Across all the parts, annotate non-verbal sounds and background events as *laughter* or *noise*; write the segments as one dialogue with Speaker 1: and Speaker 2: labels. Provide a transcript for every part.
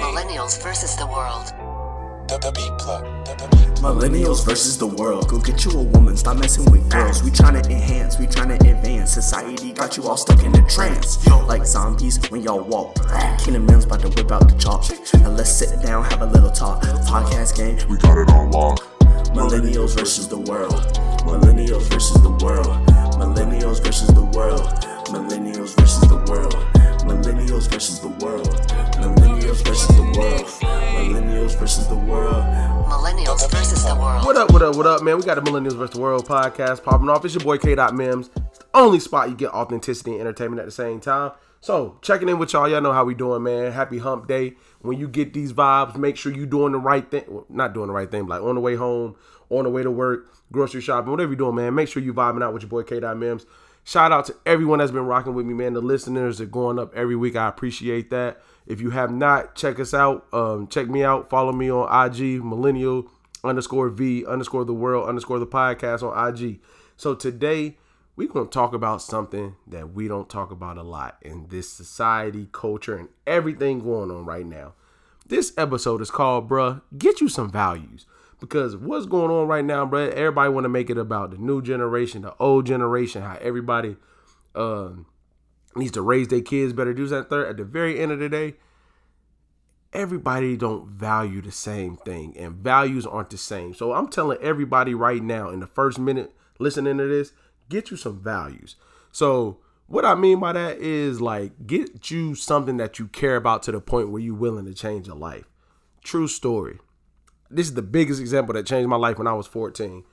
Speaker 1: Millennials versus the world.
Speaker 2: The, the beat plug. The, the.
Speaker 3: Millennials versus the world. Go get you a woman, stop messing with girls. We tryna enhance, we tryna advance. Society got you all stuck in a trance. Like zombies when y'all walk. Kingdom Mills about to whip out the chalk. Now let's sit down, have a little talk. Podcast game, we got it on lock. Millennials versus the world. Millennials versus the world. Millennials versus the world. Millennials versus the world. Millennials versus the world. Millennials versus the world. Millennials versus the world.
Speaker 1: Millennials versus the world.
Speaker 4: What up, what up, what up, man? We got the Millennials versus the World podcast popping off. It's your boy K. Mims. It's the only spot you get authenticity and entertainment at the same time. So, checking in with y'all. Y'all know how we doing, man. Happy hump day. When you get these vibes, make sure you doing the right thing. Well, not doing the right thing, but like on the way home, on the way to work, grocery shopping, whatever you're doing, man. Make sure you vibing out with your boy K. Mims. Shout out to everyone that's been rocking with me, man. The listeners are going up every week. I appreciate that. If you have not, check us out. Um, check me out. Follow me on IG, millennial underscore V underscore the world underscore the podcast on IG. So today we're going to talk about something that we don't talk about a lot in this society, culture, and everything going on right now. This episode is called, bruh, get you some values. Because what's going on right now, bruh, everybody want to make it about the new generation, the old generation, how everybody um, needs to raise their kids better, do that third. At the very end of the day, everybody don't value the same thing and values aren't the same. So I'm telling everybody right now in the first minute listening to this, get you some values. So what I mean by that is like get you something that you care about to the point where you're willing to change your life. True story. This is the biggest example that changed my life when I was 14.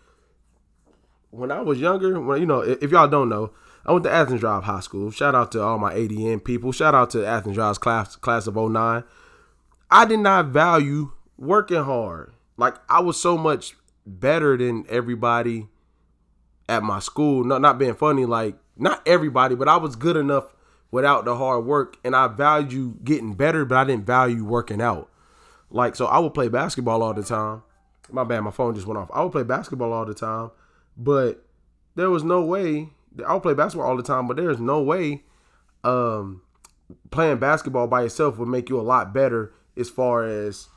Speaker 4: When I was younger, when you know, if y'all don't know, I went to Athens Drive High School. Shout out to all my ADN people. Shout out to Athens Drive's class class of 09. I did not value working hard. Like I was so much better than everybody at my school. Not not being funny, like not everybody, but I was good enough without the hard work, and I value getting better, but I didn't value working out. Like so, I would play basketball all the time. My bad, my phone just went off. I would play basketball all the time, but there was no way. I would play basketball all the time, but there's no way um, playing basketball by yourself would make you a lot better as far as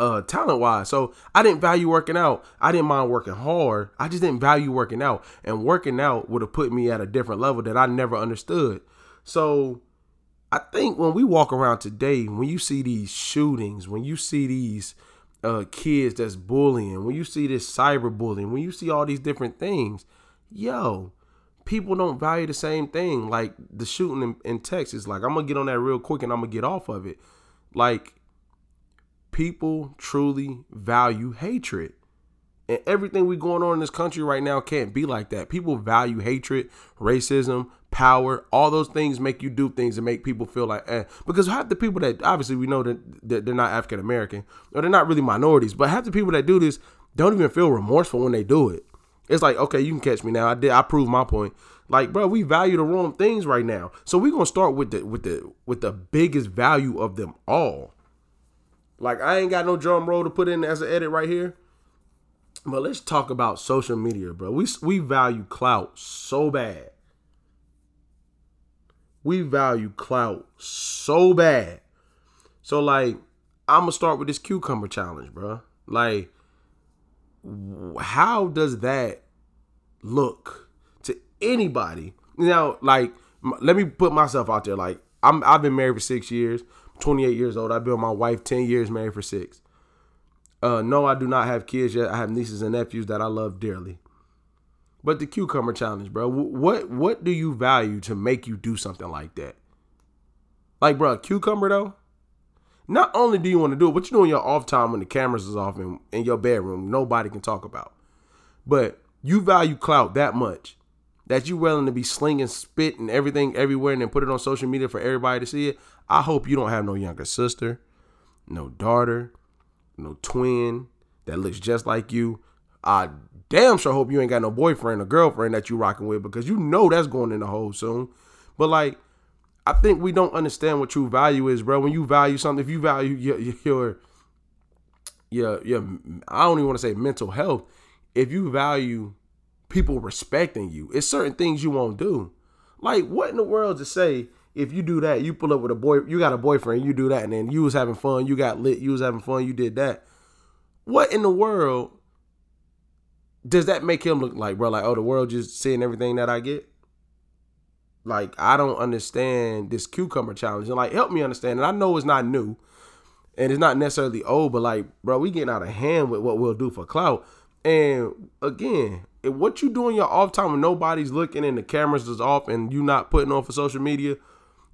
Speaker 4: uh talent wise. So I didn't value working out. I didn't mind working hard. I just didn't value working out. And working out would have put me at a different level that I never understood. So I think when we walk around today, when you see these shootings, when you see these uh kids that's bullying, when you see this cyberbullying, when you see all these different things, yo, people don't value the same thing. Like the shooting in, in Texas, like I'm gonna get on that real quick and I'm gonna get off of it. Like people truly value hatred. And everything we going on in this country right now can't be like that. People value hatred, racism, power. All those things make you do things and make people feel like, eh. Because half the people that obviously we know that, that they're not African American or they're not really minorities, but half the people that do this don't even feel remorseful when they do it. It's like, okay, you can catch me now. I did. I proved my point. Like, bro, we value the wrong things right now. So we're gonna start with the with the with the biggest value of them all. Like, I ain't got no drum roll to put in as an edit right here. But let's talk about social media, bro. We we value clout so bad. We value clout so bad. So like, I'm gonna start with this cucumber challenge, bro. Like, how does that look to anybody? Now, like, let me put myself out there. Like, I'm I've been married for six years. 28 years old. I've been with my wife 10 years, married for six. Uh, no, I do not have kids yet. I have nieces and nephews that I love dearly. But the cucumber challenge, bro. What what do you value to make you do something like that? Like, bro, cucumber though. Not only do you want to do it, what you do in your off time when the cameras is off in, in your bedroom, nobody can talk about. But you value clout that much that you willing to be slinging spit and everything everywhere and then put it on social media for everybody to see it. I hope you don't have no younger sister, no daughter, no twin that looks just like you. I damn sure hope you ain't got no boyfriend or girlfriend that you rocking with because you know that's going in the hole soon. But like, I think we don't understand what true value is, bro. When you value something, if you value your your your, your I don't even want to say mental health. If you value people respecting you, it's certain things you won't do. Like, what in the world to say if you do that, you pull up with a boy, you got a boyfriend, you do that, and then you was having fun, you got lit, you was having fun, you did that. What in the world does that make him look like, bro? Like, oh, the world just seeing everything that I get? Like, I don't understand this cucumber challenge. And like, help me understand. And I know it's not new and it's not necessarily old, but like, bro, we getting out of hand with what we'll do for clout. And again, if what you doing your off time when nobody's looking and the cameras is off and you not putting on for social media,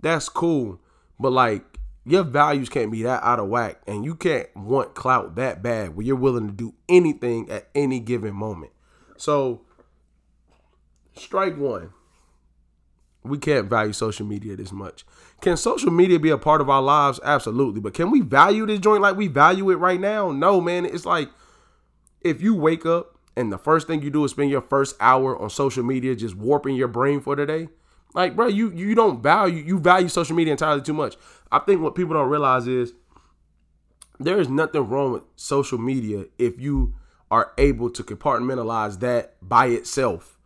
Speaker 4: that's cool. But like your values can't be that out of whack and you can't want clout that bad where you're willing to do anything at any given moment. So strike one. We can't value social media this much. Can social media be a part of our lives? Absolutely. But can we value this joint like we value it right now? No, man. It's like if you wake up and the first thing you do is spend your first hour on social media just warping your brain for the day, like, bro, you you don't value you value social media entirely too much. I think what people don't realize is there is nothing wrong with social media if you are able to compartmentalize that by itself.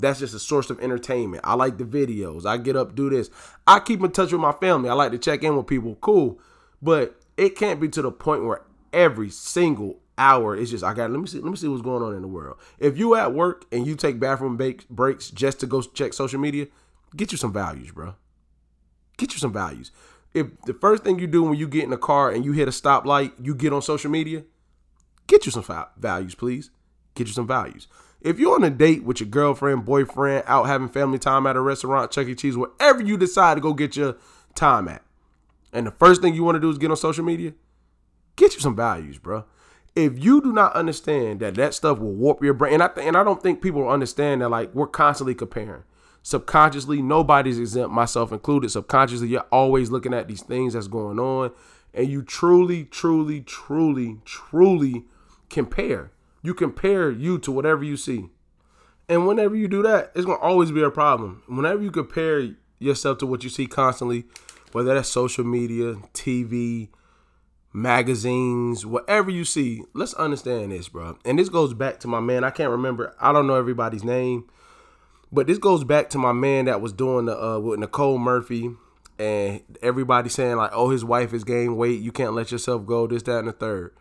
Speaker 4: That's just a source of entertainment. I like the videos. I get up, do this. I keep in touch with my family. I like to check in with people. Cool. But it can't be to the point where every single hour it's just I got let me see let me see what's going on in the world. If you at work and you take bathroom breaks just to go check social media, get you some values, bro. Get you some values. If the first thing you do when you get in a car and you hit a stoplight, you get on social media, get you some values, please. Get you some values. If you're on a date with your girlfriend, boyfriend, out having family time at a restaurant, Chuck E. Cheese, wherever you decide to go get your time at, and the first thing you want to do is get on social media, get you some values, bro. If you do not understand that that stuff will warp your brain, and I th- and I don't think people understand that like we're constantly comparing subconsciously nobody's exempt myself included. Subconsciously you're always looking at these things that's going on and you truly truly truly truly compare. You compare you to whatever you see. And whenever you do that it's going to always be a problem. Whenever you compare yourself to what you see constantly whether that's social media tv magazines whatever you see let's understand this bro and this goes back to my man i can't remember i don't know everybody's name but this goes back to my man that was doing the uh, with Nicole Murphy and everybody saying like, "Oh, his wife is gaining weight. You can't let yourself go." This, that, and the third.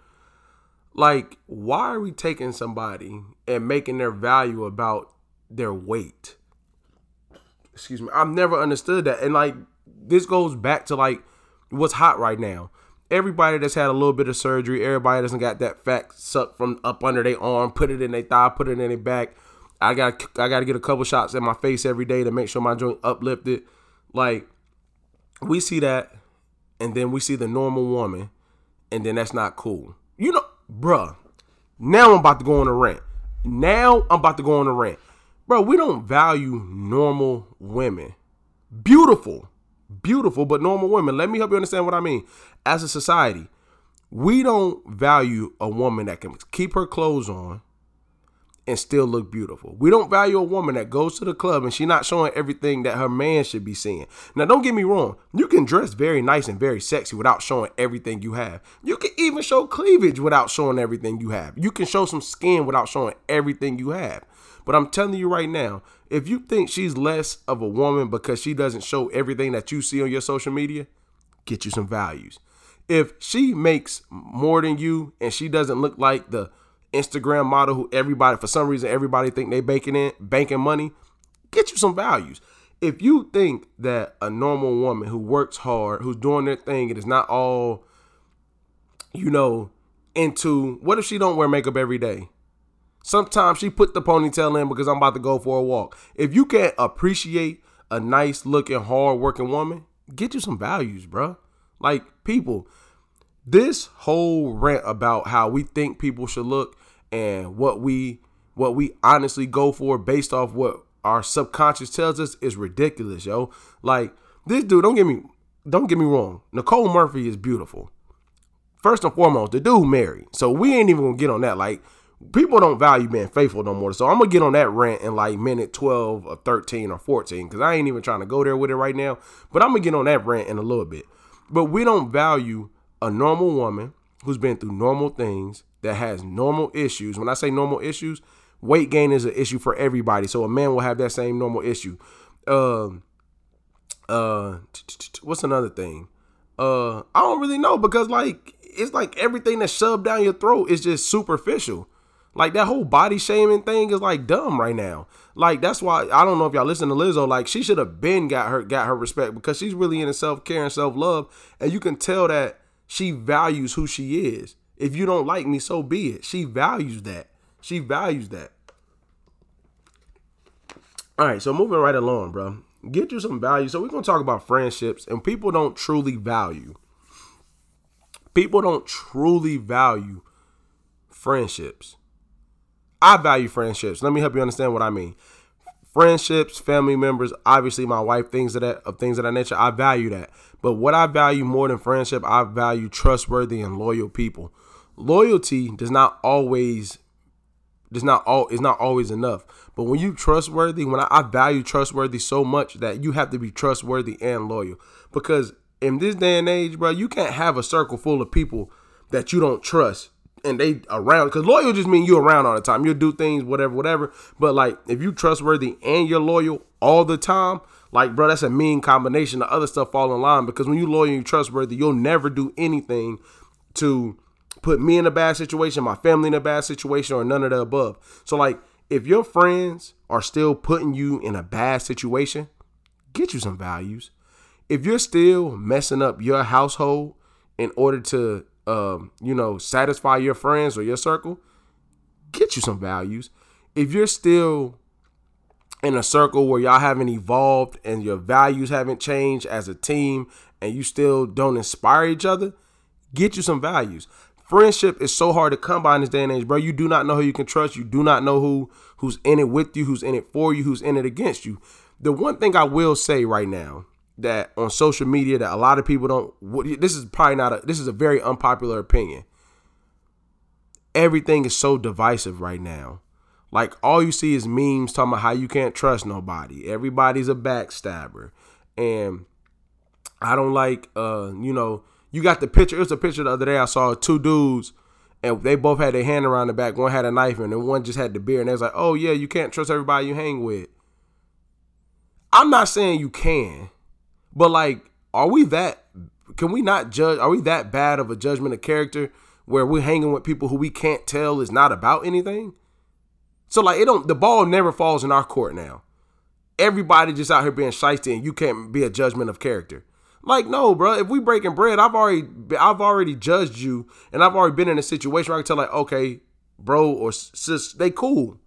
Speaker 4: Like, why are we taking somebody and making their value about their weight? Excuse me. I've never understood that. And like, this goes back to like what's hot right now. Everybody that's had a little bit of surgery, everybody doesn't got that fat sucked from up under their arm, put it in their thigh, put it in their back I got I got to get a couple shots in my face every day to make sure my joint uplifted. Like we see that, and then we see the normal woman, and then that's not cool. You know, bruh. Now I'm about to go on a rant. Now I'm about to go on a rant, bro. We don't value normal women. Beautiful, beautiful, but normal women. Let me help you understand what I mean. As a society, we don't value a woman that can keep her clothes on and still look beautiful. We don't value a woman that goes to the club and she's not showing everything that her man should be seeing. Now, don't get me wrong. You can dress very nice and very sexy without showing everything you have. You can even show cleavage without showing everything you have. You can show some skin without showing everything you have. But I'm telling you right now, if you think she's less of a woman because she doesn't show everything that you see on your social media, get you some values. If she makes more than you and she doesn't look like the Instagram model who everybody for some reason everybody think they banking in banking money, get you some values. If you think that a normal woman who works hard, who's doing their thing, and is not all, you know, into what if she don't wear makeup every day? Sometimes she put the ponytail in because I'm about to go for a walk. If you can't appreciate a nice looking, hard working woman, get you some values, bro. Like people, this whole rant about how we think people should look and what we what we honestly go for based off what our subconscious tells us is ridiculous, yo. Like this dude, don't get me don't get me wrong. Nicole Murphy is beautiful. First and foremost, the dude married. So we ain't even gonna get on that. Like people don't value being faithful no more. So I'm gonna get on that rant in like minute 12 or 13 or 14 because I ain't even trying to go there with it right now. But I'm gonna get on that rant in a little bit. But we don't value a normal woman who's been through normal things that has normal issues. When I say normal issues, weight gain is an issue for everybody. So a man will have that same normal issue. Um, uh what's another thing? Uh I don't really know because like it's like everything that's shoved down your throat is just superficial. Like that whole body shaming thing is like dumb right now. Like that's why I don't know if y'all listen to Lizzo. Like she should have been got her got her respect because she's really into self care and self love, and you can tell that she values who she is. If you don't like me, so be it. She values that. She values that. All right, so moving right along, bro. Get you some value. So we're gonna talk about friendships, and people don't truly value. People don't truly value friendships. I value friendships. Let me help you understand what I mean. Friendships, family members, obviously my wife, things of that of things of that nature. I value that. But what I value more than friendship, I value trustworthy and loyal people. Loyalty does not always does not all is not always enough. But when you trustworthy, when I, I value trustworthy so much that you have to be trustworthy and loyal. Because in this day and age, bro, you can't have a circle full of people that you don't trust and they around because loyal just mean you around all the time. You'll do things, whatever, whatever. But like if you trustworthy and you're loyal all the time, like bro, that's a mean combination. The other stuff fall in line because when you loyal and you trustworthy, you'll never do anything to put me in a bad situation, my family in a bad situation, or none of the above. So like if your friends are still putting you in a bad situation, get you some values. If you're still messing up your household in order to um, you know, satisfy your friends or your circle, get you some values. If you're still in a circle where y'all haven't evolved and your values haven't changed as a team and you still don't inspire each other, get you some values. Friendship is so hard to come by in this day and age, bro. You do not know who you can trust. You do not know who who's in it with you, who's in it for you, who's in it against you. The one thing I will say right now that on social media that a lot of people don't this is probably not a this is a very unpopular opinion everything is so divisive right now like all you see is memes talking about how you can't trust nobody everybody's a backstabber and i don't like uh you know you got the picture it was a picture the other day i saw two dudes and they both had their hand around the back one had a knife and then one just had the beer and they was like oh yeah you can't trust everybody you hang with i'm not saying you can but like, are we that? Can we not judge? Are we that bad of a judgment of character where we're hanging with people who we can't tell is not about anything? So like, it don't. The ball never falls in our court now. Everybody just out here being shiesty, and you can't be a judgment of character. Like, no, bro. If we breaking bread, I've already, I've already judged you, and I've already been in a situation where I can tell, like, okay, bro or sis, they cool.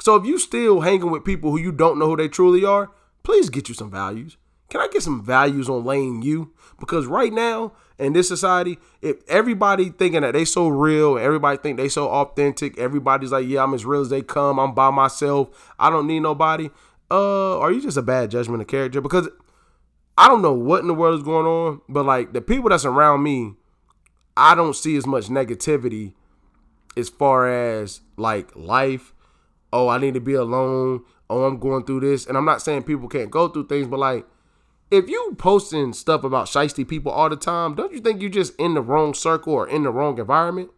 Speaker 4: So if you still hanging with people who you don't know who they truly are, please get you some values. Can I get some values on laying you? Because right now in this society, if everybody thinking that they so real, everybody think they so authentic, everybody's like, yeah, I'm as real as they come. I'm by myself. I don't need nobody. Uh, are you just a bad judgment of character? Because I don't know what in the world is going on, but like the people that's around me, I don't see as much negativity as far as like life. Oh, I need to be alone. Oh, I'm going through this. And I'm not saying people can't go through things, but like if you posting stuff about shisty people all the time, don't you think you just in the wrong circle or in the wrong environment?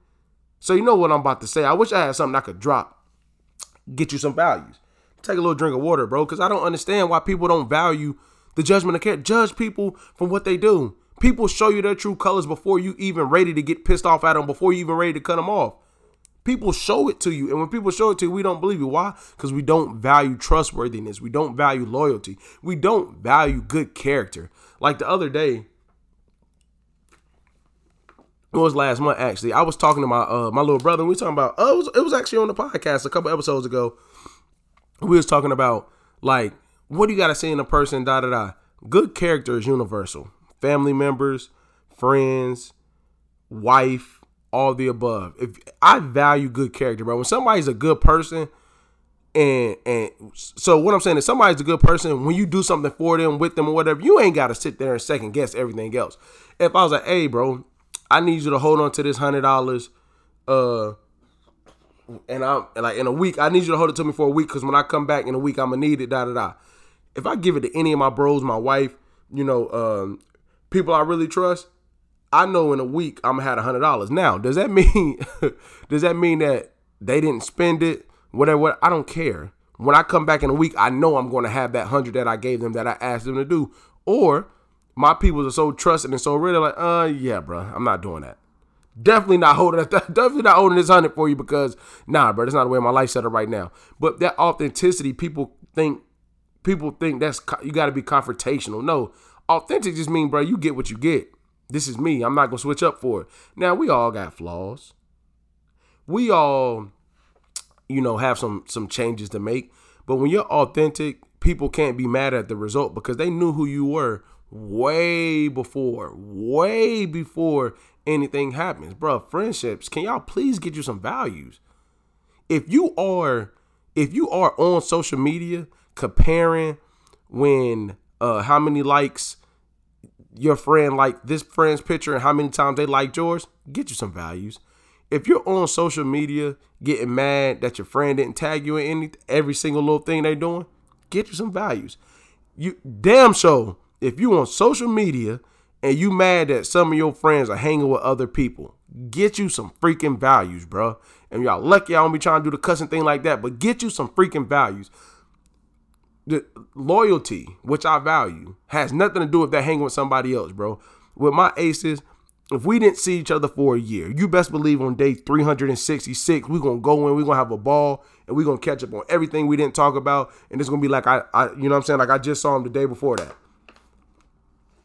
Speaker 4: So you know what I'm about to say. I wish I had something I could drop, get you some values. Take a little drink of water, bro, because I don't understand why people don't value the judgment of care. Judge people from what they do. People show you their true colors before you even ready to get pissed off at them, before you even ready to cut them off. People show it to you. And when people show it to you, we don't believe you. Why? Because we don't value trustworthiness. We don't value loyalty. We don't value good character. Like the other day, it was last month actually. I was talking to my uh my little brother. And we talking about oh it was, it was actually on the podcast a couple episodes ago. We was talking about like what do you got to say in a person? Da da da. Good character is universal. Family members, friends, wife, all the above. If I value good character, bro. When somebody's a good person, and and so what I'm saying is somebody's a good person. When you do something for them, with them, or whatever, you ain't got to sit there and second guess everything else. If I was like, hey, bro, I need you to hold on to this hundred dollars, uh, and I'm like in a week, I need you to hold it to me for a week because when I come back in a week, I'm gonna need it. Da da da. If I give it to any of my bros, my wife, you know, um, people I really trust, I know in a week I'm gonna have a hundred dollars. Now, does that *laughs* mean does that mean that they didn't spend it? Whatever, what I don't care. when I come back in a week, I know I'm to have that hundred that I gave them that I asked them to do. Or my people are so trusted and so real, like, uh, yeah, bro, I'm not doing that. Definitely not holding that. *laughs* Definitely not holding this hundred for you because nah, bro, that's not the way my life's set up right now. But that authenticity, people think, people think that's you got to be confrontational. No, authentic just mean, bro, you get what you get. This is me. I'm not gonna switch up for it. Now we all got flaws. We all, you know, have some some changes to make. But when you're authentic, people can't be mad at the result because they knew who you were way before, way before anything happens. Bro, friendships, can y'all please get you some values? If you are if you are on social media comparing when uh how many likes your friend like this friend's picture and how many times they like yours, get you some values. If you're on social media getting mad that your friend didn't tag you in any every single little thing they doing, get you some values. You damn sure if you on social media and you mad that some of your friends are hanging with other people, get you some freaking values, bro. And y'all lucky I don't be trying to do the cussing thing like that, but get you some freaking values the loyalty, which I value, has nothing to do with that hanging with somebody else, bro. With my aces, if we didn't see each other for a year, you best believe on day 366, we're gonna go in, we're gonna have a ball, and we're gonna catch up on everything we didn't talk about. And it's gonna be like I, I you know what I'm saying? Like I just saw him the day before that.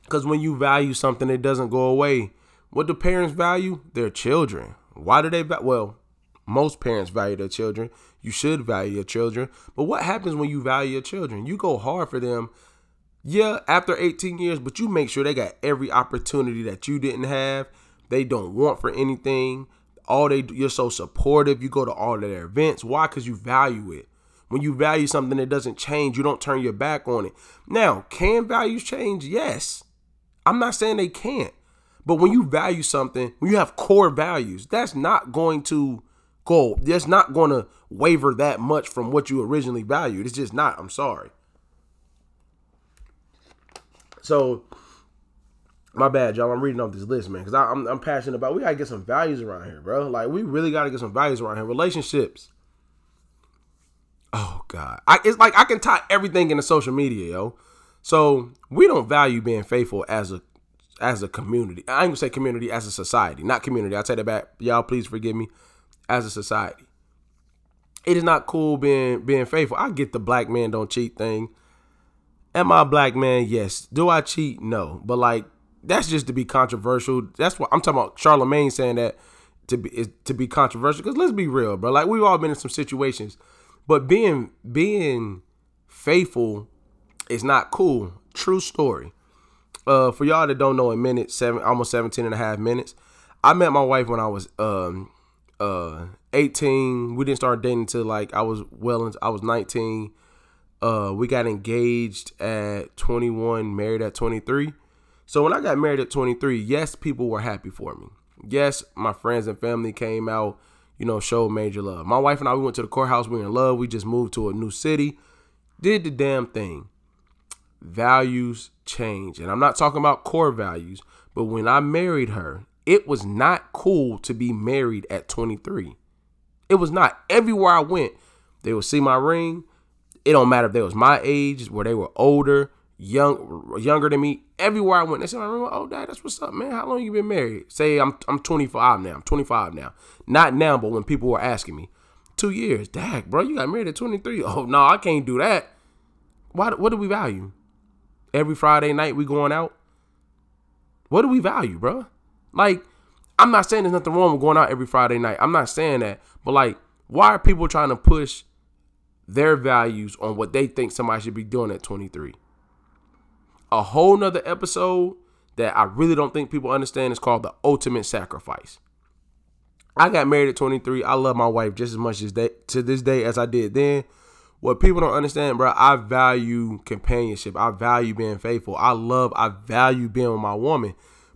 Speaker 4: Cause when you value something, it doesn't go away. What do parents value? Their children. Why do they? Well, most parents value their children. You should value your children. But what happens when you value your children? You go hard for them, yeah, after 18 years, but you make sure they got every opportunity that you didn't have. They don't want for anything. All they you're so supportive. You go to all of their events. Why? Because you value it. When you value something that doesn't change, you don't turn your back on it. Now, can values change? Yes. I'm not saying they can't. But when you value something, when you have core values, that's not going to go. That's not going to waver that much from what you originally valued. It's just not. I'm sorry. So, my bad, y'all. I'm reading off this list, man, because I'm, I'm passionate about. We gotta get some values around here, bro. Like we really gotta get some values around here. Relationships. Oh God, I, it's like I can tie everything into social media, yo. So we don't value being faithful as a as a community. I ain't gonna say community as a society, not community. I take that back. Y'all, please forgive me. As a society, it is not cool being being faithful. I get the black man don't cheat thing. Am I a black man? Yes. Do I cheat? No. But like that's just to be controversial. That's what I'm talking about. Charlamagne saying that to be is to be controversial. Because let's be real, bro. Like we've all been in some situations, but being being faithful is not cool. True story. Uh, for y'all that don't know, in minutes seven, almost 17 and a half minutes, I met my wife when I was um uh 18. We didn't start dating until like I was well into, I was 19. Uh we got engaged at 21, married at 23. So when I got married at 23, yes, people were happy for me. Yes, my friends and family came out, you know, showed major love. My wife and I we went to the courthouse, we were in love. We just moved to a new city. Did the damn thing. Values change. And I'm not talking about core values, but when I married her, it was not cool to be married at 23. It was not. Everywhere I went, they would see my ring. It don't matter if they was my age, where they were older, young, younger than me. Everywhere I went, they said, "I remember, oh, dad, that's what's up, man. How long you been married?" Say, I'm I'm 25 now. I'm 25 now. Not now, but when people were asking me, two years, dad, bro, you got married at 23. *laughs* Oh no, I can't do that. Why? What do we value? Every Friday night we going out. What do we value, bro? Like, I'm not saying there's nothing wrong with going out every Friday night. I'm not saying that. But like, why are people trying to push their values on what they think somebody should be doing at 23? A whole nother episode that I really don't think people understand is called the ultimate sacrifice. I got married at 23. I love my wife just as much as they, to this day as I did then. What people don't understand, bro, I value companionship. I value being faithful. I love, I value being with my woman.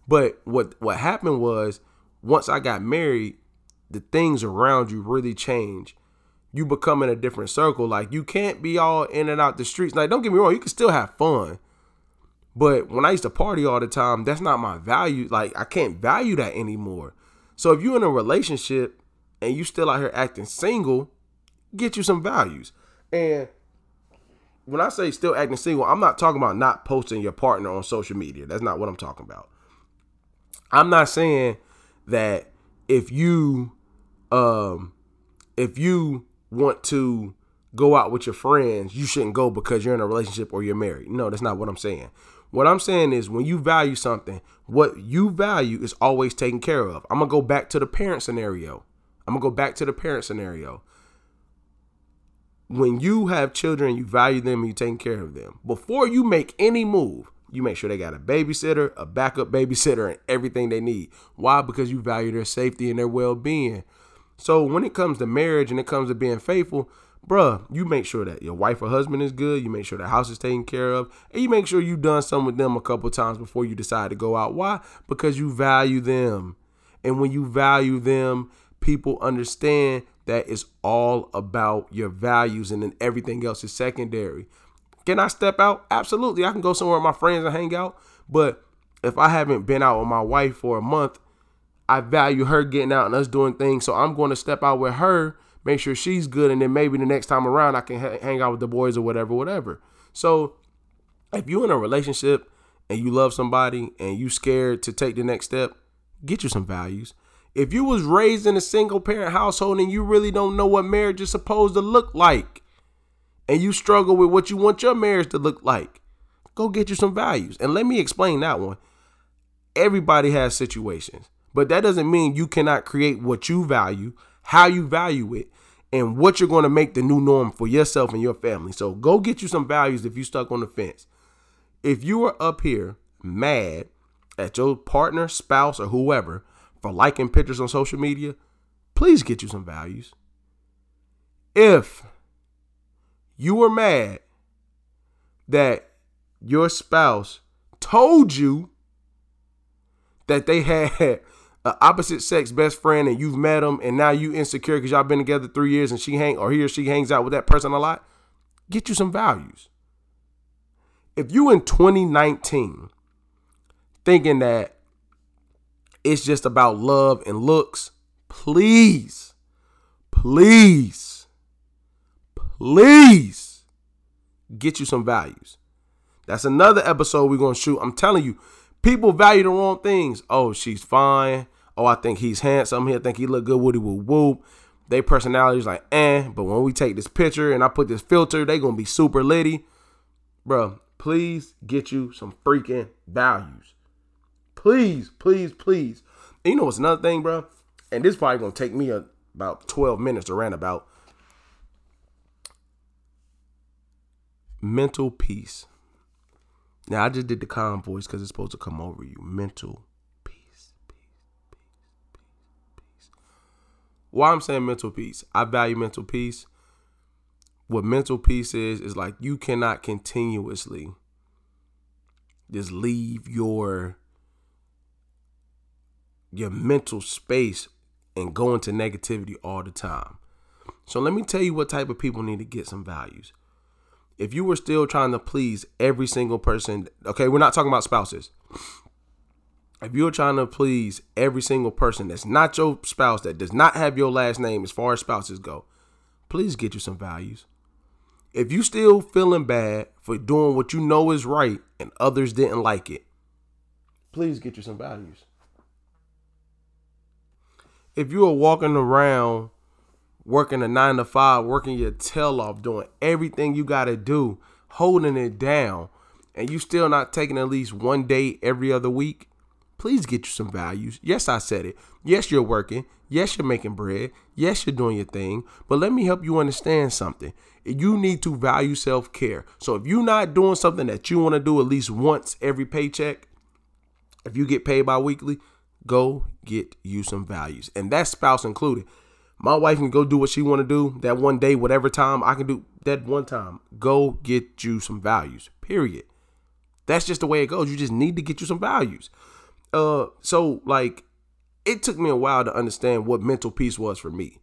Speaker 4: But what what happened was once I got married, the things around you really change. You become in a different circle. Like you can't be all in and out the streets. Like don't get me wrong, you can still have fun. But when I used to party all the time, that's not my value. Like I can't value that anymore. So if you're in a relationship and you still out here acting single, get you some values. And when I say still acting single, I'm not talking about not posting your partner on social media. That's not what I'm talking about. I'm not saying that if you um if you want to go out with your friends, you shouldn't go because you're in a relationship or you're married. No, that's not what I'm saying. What I'm saying is when you value something, what you value is always taken care of. I'm going to go back to the parent scenario. I'm going to go back to the parent scenario. When you have children, you value them and you take care of them. Before you make any move, you make sure they got a babysitter, a backup babysitter, and everything they need. Why? Because you value their safety and their well being. So when it comes to marriage and it comes to being faithful, bruh, you make sure that your wife or husband is good. You make sure the house is taken care of, and you make sure you've done something with them a couple times before you decide to go out. Why? Because you value them, and when you value them, people understand that it's all about your values, and then everything else is secondary. Can I step out? Absolutely. I can go somewhere with my friends and hang out, but if I haven't been out with my wife for a month, I value her getting out and us doing things. So I'm going to step out with her make sure she's good, and then maybe the next time around I can ha- hang out with the boys or whatever, whatever. So if you're in a relationship and you love somebody and you scared to take the next step, get you some values. If you was raised in a single parent household and you really don't know what marriage is supposed to look like, and you struggle with what you want your marriage to look like, go get you some values. And let me explain that one. Everybody has situations, but that doesn't mean you cannot create what you value how you value it, and what you're going to make the new norm for yourself and your family. So go get you some values if you stuck on the fence. If you are up here mad at your partner, spouse, or whoever for liking pictures on social media, please get you some values. If you were mad that your spouse told you that they had *laughs* an opposite sex best friend and you've met him and now you insecure because y'all been together three years and she hang or he or she hangs out with that person a lot, get you some values. If you in 2019 thinking that it's just about love and looks, please, please, please get you some values. That's another episode we're gonna shoot. I'm telling you, People value the wrong things. Oh, she's fine. Oh, I think he's handsome. I think he look good. Woody woo woo. They personalities like eh. But when we take this picture and I put this filter, they gonna be super litty. Bro, please get you some freaking values. Please, please, please. And you know what's another thing, bro? And this probably gonna take me a, about 12 minutes to rant about. Mental peace. Now I just did the calm voice because it's supposed to come over you. Mental peace, peace, peace, peace, peace. Why I'm saying mental peace? I value mental peace. What mental peace is is like you cannot continuously just leave your your mental space and go into negativity all the time. So let me tell you what type of people need to get some values if you were still trying to please every single person, okay, we're not talking about spouses. If you're trying to please every single person that's not your spouse, that does not have your last name as far as spouses go, please get you some values. If you still feeling bad for doing what you know is right and others didn't like it, please get you some values. If you are walking around working a nine to five, working your tail off, doing everything you got to do, holding it down, and you still not taking at least one day every other week, please get you some values. Yes, I said it. Yes, you're working. Yes, you're making bread. Yes, you're doing your thing. But let me help you understand something. You need to value self care. So if you're not doing something that you want to do at least once every paycheck, if you get paid bi weekly, go get you some values. And that spouse included. My wife can go do what she want to do that one day, whatever time I can do that one time. Go get you some values. Period. That's just the way it goes. You just need to get you some values. Uh, so like, it took me a while to understand what mental peace was for me.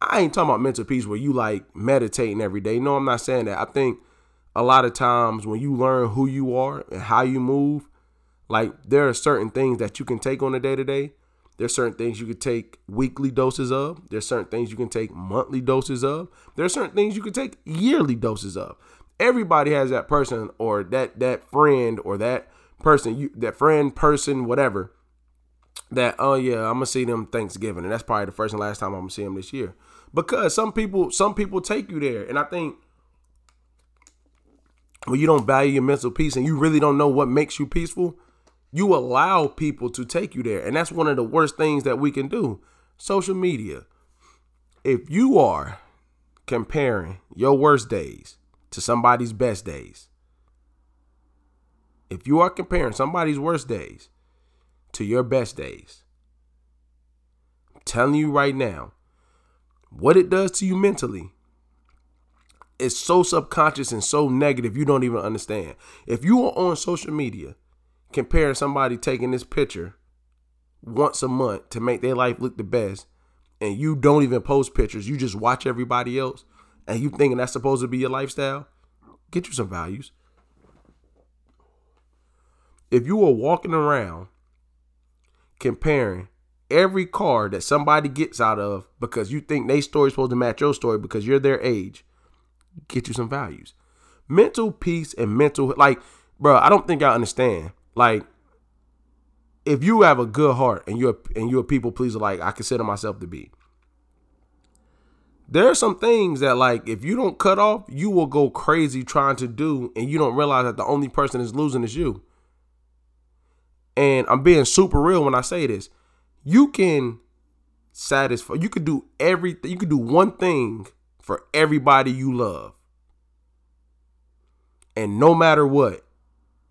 Speaker 4: I ain't talking about mental peace where you like meditating every day. No, I'm not saying that. I think a lot of times when you learn who you are and how you move, like there are certain things that you can take on a day to day There's certain things you can take weekly doses of. There's certain things you can take monthly doses of. There's certain things you can take yearly doses of. Everybody has that person or that that friend or that person you that friend person whatever that oh yeah I'm gonna see them Thanksgiving and that's probably the first and last time I'm gonna see them this year because some people some people take you there and I think when you don't value your mental peace and you really don't know what makes you peaceful you allow people to take you there. And that's one of the worst things that we can do. Social media. If you are comparing your worst days to somebody's best days if you are comparing somebody's worst days to your best days, I'm telling you right now, what it does to you mentally is so subconscious and so negative you don't even understand. If you are on social media comparing somebody taking this picture once a month to make their life look the best, and you don't even post pictures, you just watch everybody else, and you thinking that's supposed to be your lifestyle, get you some values if you were walking around comparing every car that somebody gets out of because you think their story's supposed to match your story because you're their age, get you some values. Mental peace and mental like, bro, I don't think I understand. Like, if you have a good heart and you're and you're a people pleaser, like I consider myself to be, there are some things that like if you don't cut off, you will go crazy trying to do, and you don't realize that the only person is losing is you and I'm being super real when I say this, you can satisfy, you could do everything, you could do one thing for everybody you love. And no matter what,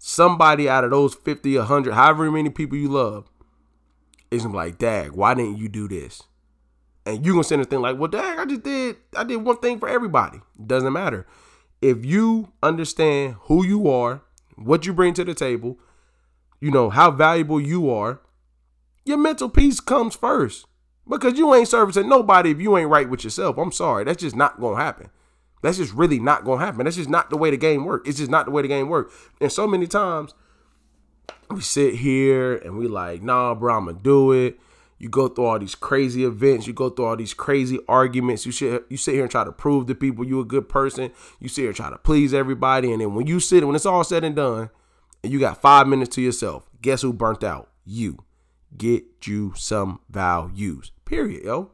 Speaker 4: somebody out of those 50, 100, however many people you love, is like, Dag, why didn't you do this? And you gonna send a thing like, well, Dag, I just did, I did one thing for everybody. Doesn't matter. If you understand who you are, what you bring to the table, you know, how valuable you are, your mental peace comes first. Because you ain't servicing nobody if you ain't right with yourself. I'm sorry. That's just not gonna happen. That's just really not gonna happen. That's just not the way the game works. It's just not the way the game works. And so many times we sit here and we like, nah, bro, I'm gonna do it. You go through all these crazy events. You go through all these crazy arguments. You sit, you sit here and try to prove to people you a good person. You sit here and try to please everybody. And then when you sit, when it's all said and done, and you got five minutes to yourself, guess who burnt out? You. Get you some values. Period, yo.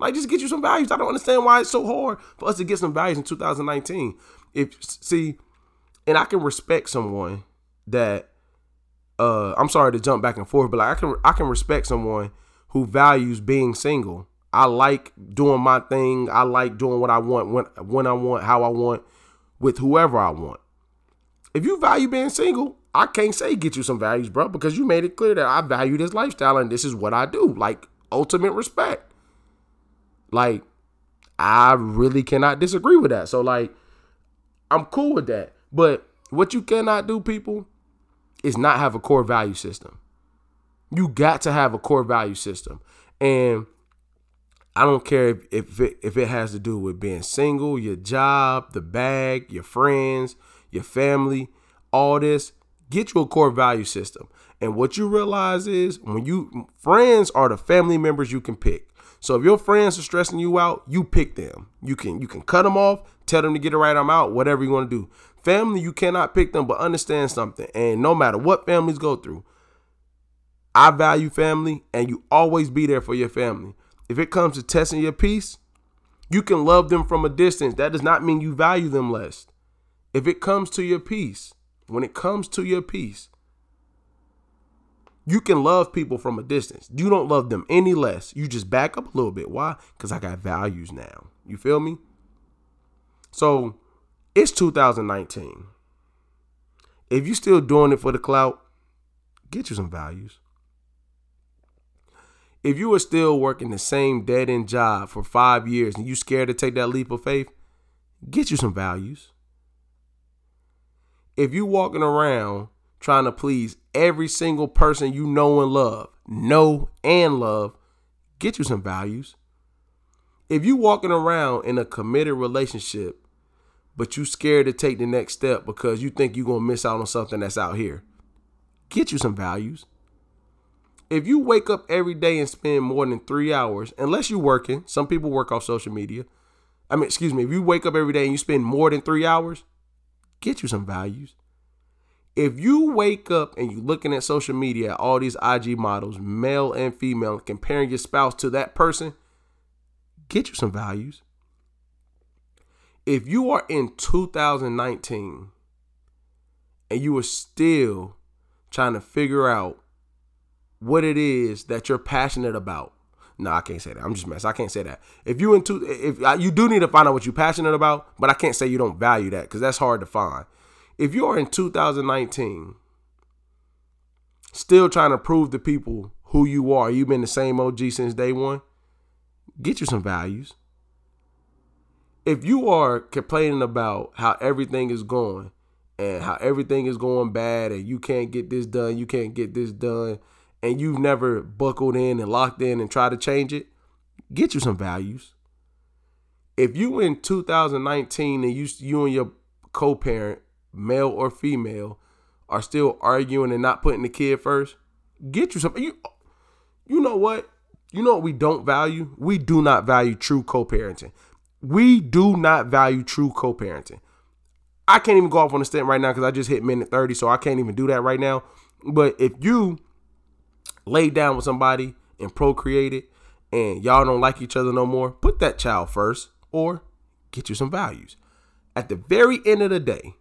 Speaker 4: Like, just get you some values. I don't understand why it's so hard for us to get some values in 2019. If see, and I can respect someone that uh I'm sorry to jump back and forth, but like I can I can respect someone who values being single. I like doing my thing. I like doing what I want when when I want, how I want, with whoever I want. If you value being single, I can't say get you some values, bro, because you made it clear that I value this lifestyle and this is what I do. Like ultimate respect. Like I really cannot disagree with that. So like I'm cool with that. But what you cannot do, people, is not have a core value system. You got to have a core value system. And I don't care if, if it, if it has to do with being single, your job, the bag, your friends, your family, all this get you a core value system. And what you realize is when you friends are the family members you can pick. So if your friends are stressing you out, you pick them. You can you can cut them off, tell them to get it right, I'm out, whatever you want to do. Family, you cannot pick them, but understand something. And no matter what families go through, I value family and you always be there for your family. If it comes to testing your peace, you can love them from a distance. That does not mean you value them less. If it comes to your peace, when it comes to your peace, you can love people from a distance. You don't love them any less. You just back up a little bit. Why? Because I got values now. You feel me? So it's 2019. If you're still doing it for the clout, get you some values. If you are still working the same dead end job for five years and you scared to take that leap of faith, get you some values if you walking around trying to please every single person you know and love, know and love, get you some values. If you walking around in a committed relationship, but you scared to take the next step because you think you're gonna miss out on something that's out here, get you some values. if you wake up every day and spend more than three hours, unless you're working, some people work off social media. I mean, excuse me, if you wake up every day and you spend more than three hours, get you some values. If you wake up and you're looking at social media, all these IG models, male and female, comparing your spouse to that person, get you some values. If you are in 2019 and you are still trying to figure out what it is that you're passionate about. No, I can't say that. I'm just messing. I can't say that. If you into if you do need to find out what you're passionate about, but I can't say you don't value that because that's hard to find. If you're in 2019, still trying to prove to people who you are, you've been the same OG since day one. Get you some values. If you are complaining about how everything is going and how everything is going bad and you can't get this done, you can't get this done, and you've never buckled in and locked in and tried to change it, get you some values. If you in 2019 and you you and your co-parent, male or female, are still arguing and not putting the kid first, get you some you you know what? You know what we don't value? We do not value true co-parenting. We do not value true co-parenting. I can't even go off on a stint right now because I just hit minute 30, so I can't even do that right now. But if you lay down with somebody and procreated and y'all don't like each other no more, put that child first or get you some values. At the very end of the day,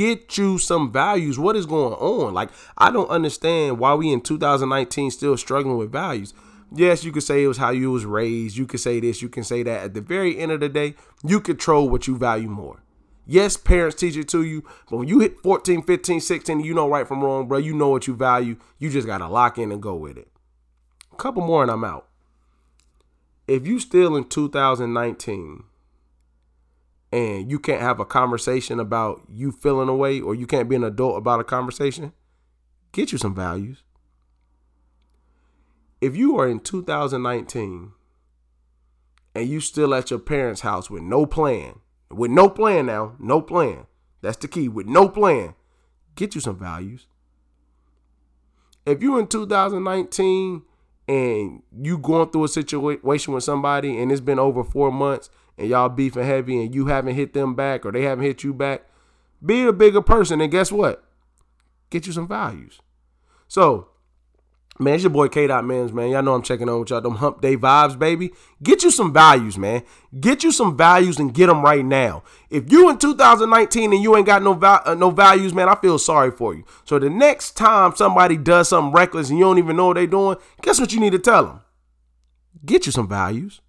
Speaker 4: get you some values. What is going on? Like, I don't understand why we in 2019 still struggling with values. Yes, you could say it was how you was raised. You could say this, you can say that. At the very end of the day, you control what you value more. Yes, parents teach it to you, but when you hit 14, 15, 16, you know right from wrong, bro. You know what you value. You just got to lock in and go with it. A couple more and I'm out. If you still in 2019 and you can't have a conversation about you feeling away or you can't be an adult about a conversation, get you some values. If you are in 2019 and you still at your parents' house with no plan, with no plan now, no plan. That's the key. With no plan, get you some values. If you in 2019 and you going through a situation with somebody and it's been over four months and y'all beefing heavy and you haven't hit them back or they haven't hit you back, be a bigger person and guess what? Get you some values. So Man, it's your boy K. Dot Mans, man. Y'all know I'm checking on with y'all. Them hump day vibes, baby. Get you some values, man. Get you some values and get them right now. If you in 2019 and you ain't got no uh, no values, man, I feel sorry for you. So the next time somebody does something reckless and you don't even know what they doing, guess what you need to tell them? Get you some values.